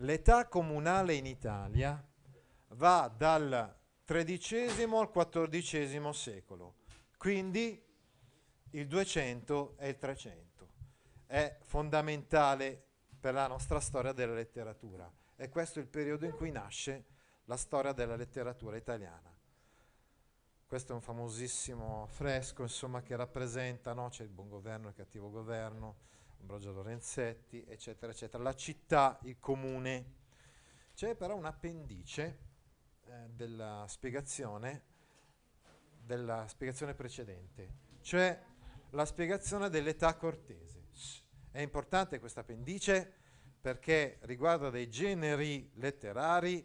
L'età comunale in Italia va dal XIII al XIV secolo, quindi il 200 e il 300. È fondamentale per la nostra storia della letteratura. E questo è il periodo in cui nasce la storia della letteratura italiana. Questo è un famosissimo fresco, insomma, che rappresenta, no? c'è il buon governo, il cattivo governo, Ambrogio Lorenzetti, eccetera, eccetera. La città, il comune. C'è però un appendice eh, della spiegazione della spiegazione precedente, cioè la spiegazione dell'età cortese. È importante questo appendice perché riguarda dei generi letterari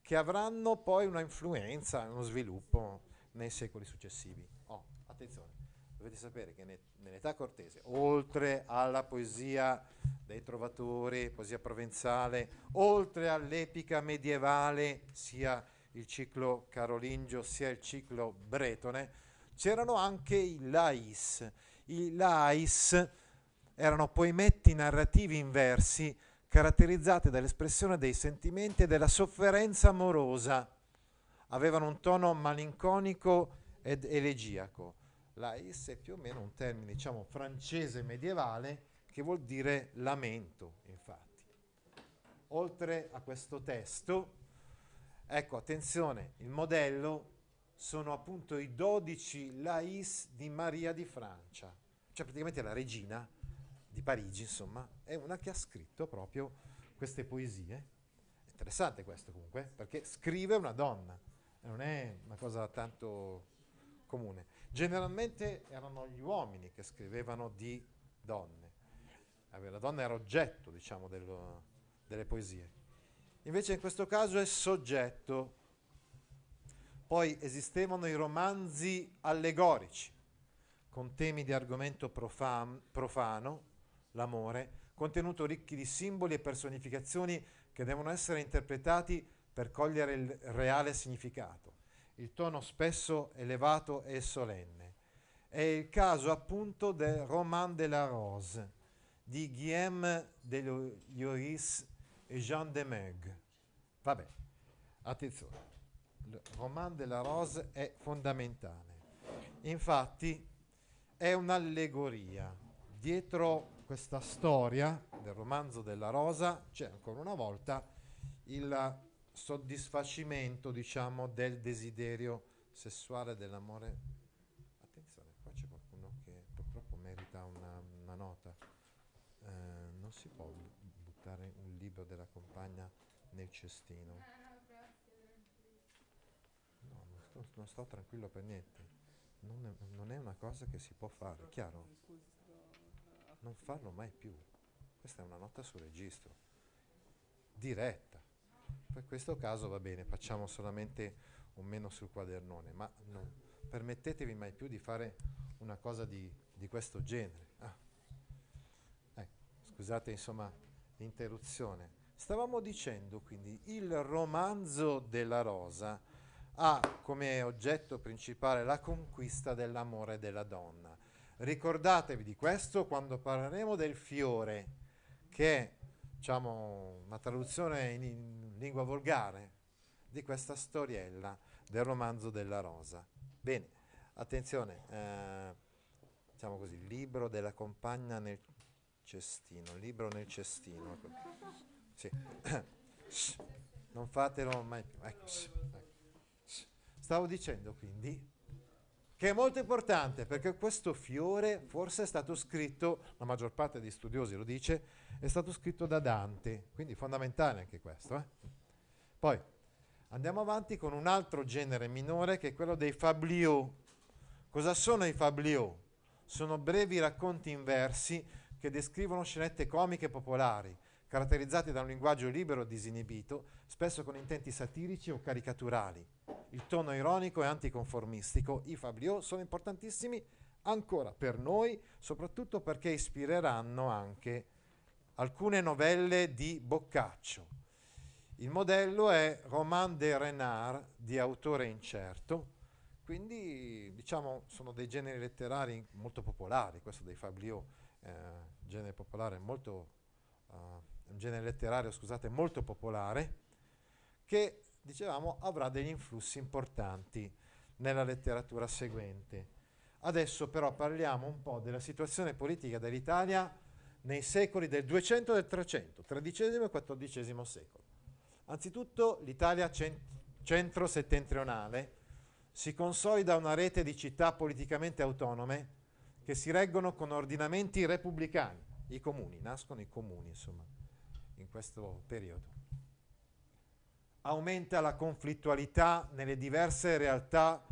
che avranno poi una influenza, uno sviluppo nei secoli successivi. Oh, attenzione, dovete sapere che ne, nell'età cortese, oltre alla poesia dei trovatori, poesia provenzale, oltre all'epica medievale, sia il ciclo carolingio sia il ciclo bretone, c'erano anche i lais. I lais erano poemetti narrativi in versi caratterizzati dall'espressione dei sentimenti e della sofferenza amorosa. Avevano un tono malinconico ed elegiaco. Lais è più o meno un termine, diciamo, francese medievale che vuol dire lamento, infatti. Oltre a questo testo, ecco, attenzione, il modello sono appunto i 12 Lais di Maria di Francia, cioè praticamente la regina di Parigi, insomma, è una che ha scritto proprio queste poesie. Interessante questo comunque, perché scrive una donna, non è una cosa tanto comune. Generalmente erano gli uomini che scrivevano di donne. La donna era oggetto, diciamo, dello, delle poesie. Invece in questo caso è soggetto. Poi esistevano i romanzi allegorici, con temi di argomento profan- profano, l'amore, contenuto ricchi di simboli e personificazioni che devono essere interpretati per cogliere il reale significato. Il tono spesso elevato e solenne. È il caso appunto del Roman de la Rose di Guillaume de Lloris e Jean de Meug. Vabbè, attenzione, il Roman de la Rose è fondamentale. Infatti è un'allegoria. Dietro questa storia del romanzo della rosa c'è ancora una volta il soddisfacimento, diciamo, del desiderio sessuale dell'amore. Attenzione, qua c'è qualcuno che purtroppo merita una, una nota. Eh, non si può buttare un libro della compagna nel cestino. No, non sto, non sto tranquillo per niente. Non è, non è una cosa che si può fare, chiaro? non farlo mai più. Questa è una nota sul registro, diretta. Per questo caso va bene, facciamo solamente un meno sul quadernone, ma non permettetevi mai più di fare una cosa di, di questo genere. Ah. Eh, scusate insomma l'interruzione. Stavamo dicendo quindi il romanzo della rosa ha come oggetto principale la conquista dell'amore della donna Ricordatevi di questo quando parleremo del fiore, che è diciamo, una traduzione in, in lingua volgare di questa storiella del romanzo della rosa. Bene, attenzione, eh, diciamo così, libro della compagna nel cestino, libro nel cestino. Sì. non fatelo mai più. Ecco. Stavo dicendo quindi che è molto importante perché questo fiore forse è stato scritto, la maggior parte degli studiosi lo dice, è stato scritto da Dante, quindi fondamentale anche questo. Eh? Poi andiamo avanti con un altro genere minore che è quello dei fabliaux. Cosa sono i fabliaux? Sono brevi racconti in versi che descrivono scenette comiche popolari, caratterizzati da un linguaggio libero e disinibito, spesso con intenti satirici o caricaturali. Il tono ironico e anticonformistico, i fabliaux sono importantissimi ancora per noi, soprattutto perché ispireranno anche alcune novelle di Boccaccio. Il modello è Roman de Renard di autore incerto, quindi diciamo sono dei generi letterari molto popolari, questo dei fabliaux, eh, genere popolare molto, uh, un genere letterario scusate, molto popolare, che dicevamo avrà degli influssi importanti nella letteratura seguente. Adesso però parliamo un po' della situazione politica dell'Italia nei secoli del 200 e del 300, XIII e XIV secolo. Anzitutto l'Italia cent- centro-settentrionale si consolida una rete di città politicamente autonome che si reggono con ordinamenti repubblicani. I comuni, nascono i comuni, insomma, in questo periodo. Aumenta la conflittualità nelle diverse realtà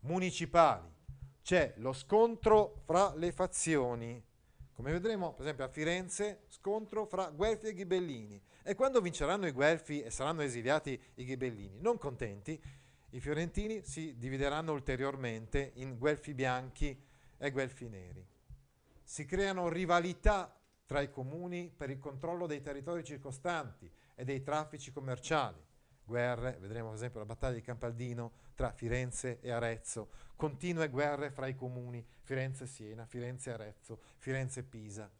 municipali. C'è lo scontro fra le fazioni. Come vedremo, per esempio, a Firenze, scontro fra Guelfi e Ghibellini. E quando vinceranno i Guelfi e saranno esiliati i Ghibellini, non contenti, i fiorentini si divideranno ulteriormente in Guelfi bianchi e Guelfi neri. Si creano rivalità tra i comuni per il controllo dei territori circostanti e dei traffici commerciali. Guerre, vedremo per esempio la battaglia di Campaldino tra Firenze e Arezzo, continue guerre fra i comuni Firenze-Siena, Firenze-Arezzo, Firenze-Pisa.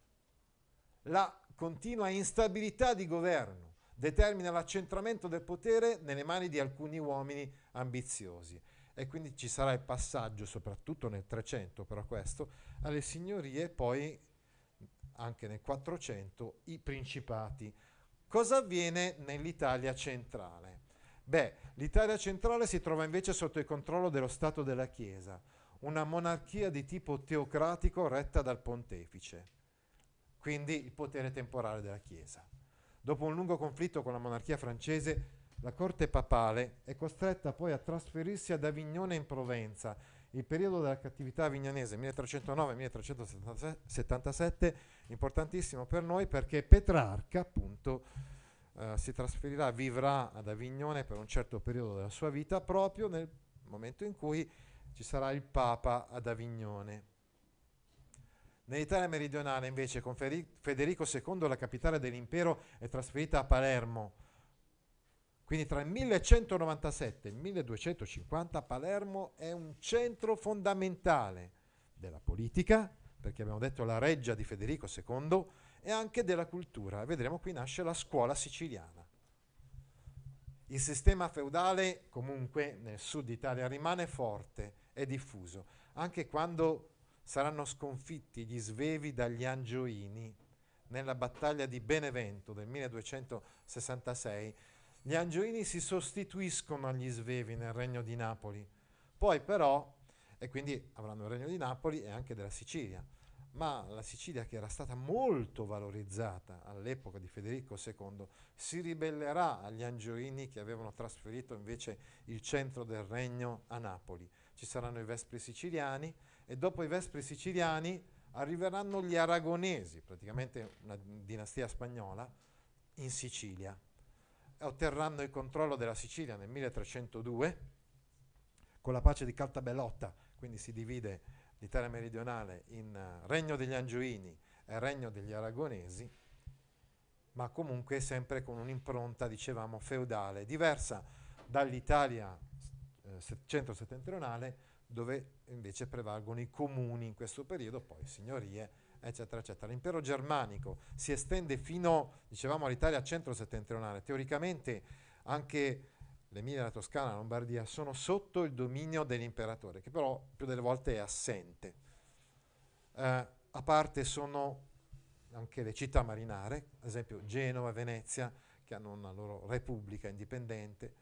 La continua instabilità di governo determina l'accentramento del potere nelle mani di alcuni uomini ambiziosi e quindi ci sarà il passaggio, soprattutto nel 300 però questo, alle signorie poi anche nel 400 i principati. Cosa avviene nell'Italia centrale? Beh, l'Italia centrale si trova invece sotto il controllo dello Stato della Chiesa, una monarchia di tipo teocratico retta dal pontefice quindi il potere temporale della Chiesa. Dopo un lungo conflitto con la monarchia francese, la corte papale è costretta poi a trasferirsi ad Avignone in Provenza. Il periodo della cattività avignonese 1309-1377 importantissimo per noi perché Petrarca appunto eh, si trasferirà, vivrà ad Avignone per un certo periodo della sua vita proprio nel momento in cui ci sarà il Papa ad Avignone. Nell'Italia meridionale, invece, con Federico II, la capitale dell'impero, è trasferita a Palermo. Quindi tra il 1197 e il 1250 Palermo è un centro fondamentale della politica, perché abbiamo detto la reggia di Federico II, e anche della cultura. Vedremo qui nasce la scuola siciliana. Il sistema feudale comunque nel sud Italia rimane forte e diffuso, anche quando saranno sconfitti gli svevi dagli Angioini nella battaglia di Benevento del 1266. Gli Angioini si sostituiscono agli svevi nel regno di Napoli. Poi però, e quindi avranno il regno di Napoli e anche della Sicilia, ma la Sicilia che era stata molto valorizzata all'epoca di Federico II si ribellerà agli Angioini che avevano trasferito invece il centro del regno a Napoli. Ci saranno i Vespri siciliani, e dopo i Vespri siciliani arriveranno gli Aragonesi, praticamente una dinastia spagnola, in Sicilia. Otterranno il controllo della Sicilia nel 1302 con la pace di Caltabellotta, quindi si divide l'Italia meridionale in uh, Regno degli Angioini e Regno degli Aragonesi, ma comunque sempre con un'impronta, dicevamo, feudale, diversa dall'Italia eh, centro-settentrionale dove invece prevalgono i comuni in questo periodo, poi signorie, eccetera, eccetera. L'impero germanico si estende fino, dicevamo, all'Italia centro-settentrionale. Teoricamente anche l'Emilia, la Toscana, la Lombardia sono sotto il dominio dell'imperatore, che però più delle volte è assente. Eh, a parte sono anche le città marinare, ad esempio Genova e Venezia, che hanno una loro repubblica indipendente,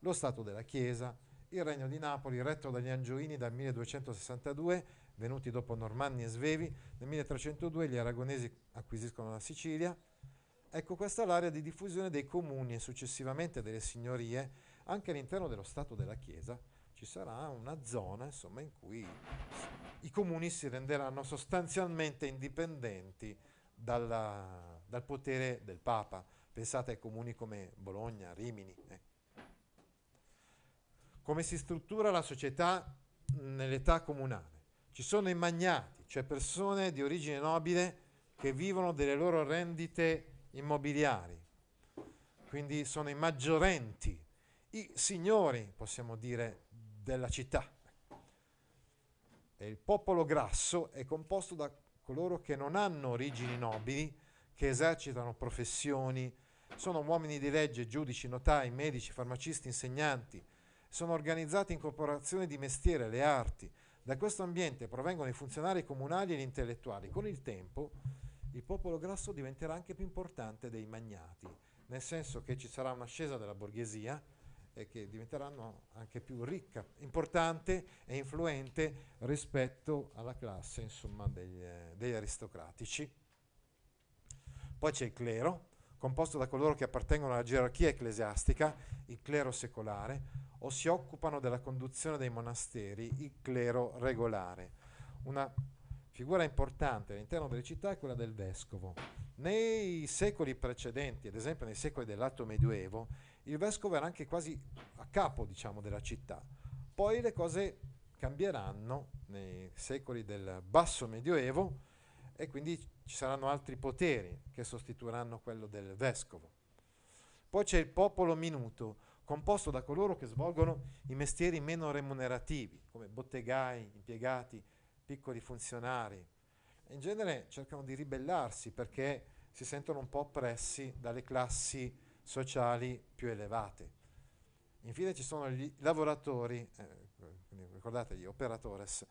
lo Stato della Chiesa, il regno di Napoli, retto dagli Angioini dal 1262, venuti dopo Normanni e Svevi, nel 1302 gli aragonesi acquisiscono la Sicilia. Ecco questa l'area di diffusione dei comuni e successivamente delle signorie anche all'interno dello Stato della Chiesa. Ci sarà una zona insomma, in cui i comuni si renderanno sostanzialmente indipendenti dalla, dal potere del Papa. Pensate ai comuni come Bologna, Rimini. Eh. Come si struttura la società nell'età comunale? Ci sono i magnati, cioè persone di origine nobile che vivono delle loro rendite immobiliari, quindi sono i maggiorenti, i signori, possiamo dire, della città. E il popolo grasso è composto da coloro che non hanno origini nobili, che esercitano professioni, sono uomini di legge, giudici, notai, medici, farmacisti, insegnanti, sono organizzati in corporazioni di mestiere, le arti. Da questo ambiente provengono i funzionari comunali e gli intellettuali. Con il tempo il popolo grasso diventerà anche più importante dei magnati, nel senso che ci sarà un'ascesa della borghesia e che diventeranno anche più ricca, importante e influente rispetto alla classe insomma, degli, eh, degli aristocratici. Poi c'è il clero, composto da coloro che appartengono alla gerarchia ecclesiastica, il clero secolare, o si occupano della conduzione dei monasteri, il clero regolare. Una figura importante all'interno delle città è quella del vescovo. Nei secoli precedenti, ad esempio nei secoli dell'Alto Medioevo, il vescovo era anche quasi a capo diciamo, della città. Poi le cose cambieranno nei secoli del Basso Medioevo e quindi ci saranno altri poteri che sostituiranno quello del vescovo. Poi c'è il popolo minuto, composto da coloro che svolgono i mestieri meno remunerativi, come bottegai, impiegati, piccoli funzionari. In genere cercano di ribellarsi perché si sentono un po' oppressi dalle classi sociali più elevate. Infine ci sono gli lavoratori, eh, ricordate gli operatores,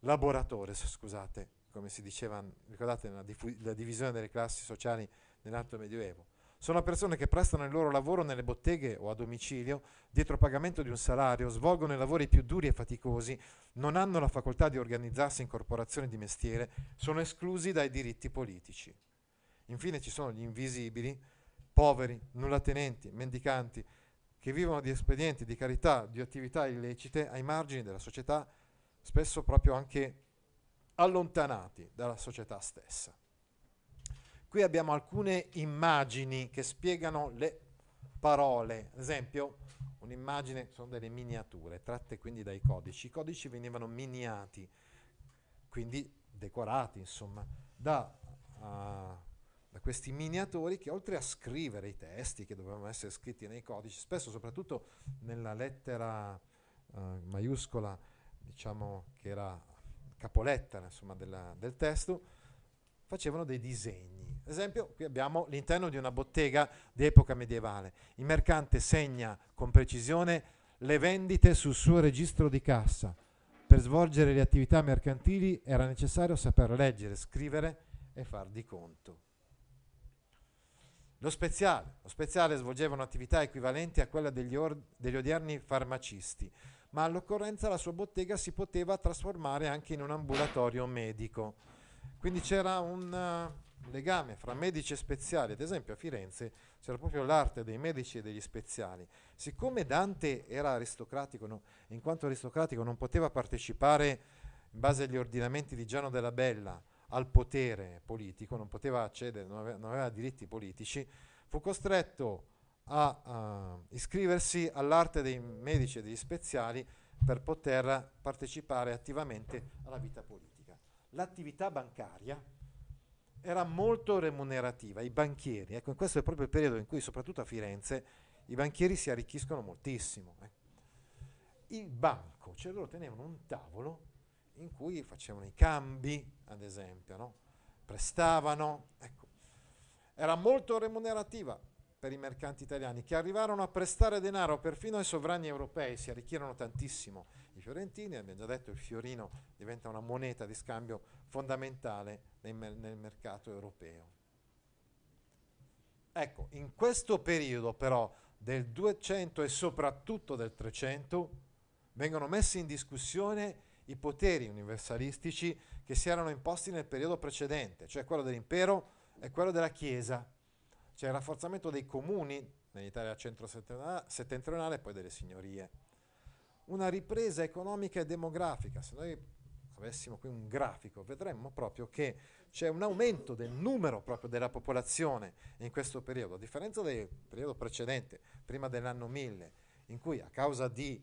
laboratores, scusate, come si diceva, ricordate la, diffu- la divisione delle classi sociali nell'Alto Medioevo. Sono persone che prestano il loro lavoro nelle botteghe o a domicilio, dietro pagamento di un salario, svolgono i lavori più duri e faticosi, non hanno la facoltà di organizzarsi in corporazioni di mestiere, sono esclusi dai diritti politici. Infine ci sono gli invisibili, poveri, nullatenenti, mendicanti, che vivono di espedienti, di carità, di attività illecite ai margini della società, spesso proprio anche allontanati dalla società stessa. Qui abbiamo alcune immagini che spiegano le parole, ad esempio un'immagine, sono delle miniature, tratte quindi dai codici. I codici venivano miniati, quindi decorati, insomma, da, uh, da questi miniatori che oltre a scrivere i testi che dovevano essere scritti nei codici, spesso soprattutto nella lettera uh, maiuscola, diciamo che era capolettera insomma, della, del testo, facevano dei disegni. Ad esempio, qui abbiamo l'interno di una bottega di epoca medievale. Il mercante segna con precisione le vendite sul suo registro di cassa. Per svolgere le attività mercantili era necessario saper leggere, scrivere e far di conto. Lo speziale. Lo speziale svolgeva un'attività equivalente a quella degli, or- degli odierni farmacisti, ma all'occorrenza la sua bottega si poteva trasformare anche in un ambulatorio medico. Quindi c'era un legame fra medici e speziali, ad esempio a Firenze c'era proprio l'arte dei medici e degli speziali. Siccome Dante era aristocratico, no, in quanto aristocratico non poteva partecipare in base agli ordinamenti di Giano della Bella al potere politico, non poteva accedere, non aveva, non aveva diritti politici, fu costretto a uh, iscriversi all'arte dei medici e degli speziali per poter partecipare attivamente alla vita politica. L'attività bancaria era molto remunerativa, i banchieri, ecco, questo è proprio il periodo in cui soprattutto a Firenze i banchieri si arricchiscono moltissimo. Eh. Il banco, cioè loro tenevano un tavolo in cui facevano i cambi, ad esempio, no? prestavano, ecco. era molto remunerativa per i mercanti italiani che arrivarono a prestare denaro perfino ai sovrani europei, si arricchirono tantissimo i fiorentini, abbiamo già detto il fiorino diventa una moneta di scambio fondamentale nel, nel mercato europeo. Ecco, in questo periodo però del 200 e soprattutto del 300 vengono messi in discussione i poteri universalistici che si erano imposti nel periodo precedente, cioè quello dell'impero e quello della Chiesa, cioè il rafforzamento dei comuni nell'Italia centro-settentrionale e poi delle signorie una ripresa economica e demografica. Se noi avessimo qui un grafico, vedremmo proprio che c'è un aumento del numero proprio della popolazione in questo periodo, a differenza del periodo precedente, prima dell'anno 1000, in cui a causa di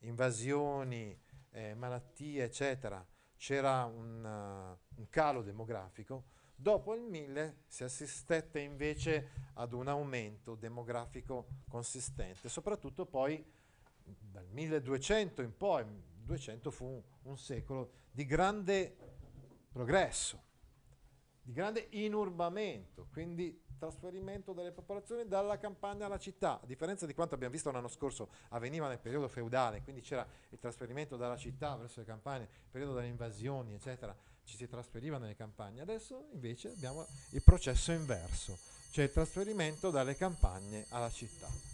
invasioni, eh, malattie, eccetera, c'era un, uh, un calo demografico, dopo il 1000 si assistette invece ad un aumento demografico consistente, soprattutto poi dal 1200 in poi, il 200 fu un secolo di grande progresso, di grande inurbamento, quindi trasferimento delle popolazioni dalla campagna alla città, a differenza di quanto abbiamo visto l'anno scorso avveniva nel periodo feudale, quindi c'era il trasferimento dalla città verso le campagne, il periodo delle invasioni, eccetera, ci si trasferiva nelle campagne. Adesso invece abbiamo il processo inverso, cioè il trasferimento dalle campagne alla città.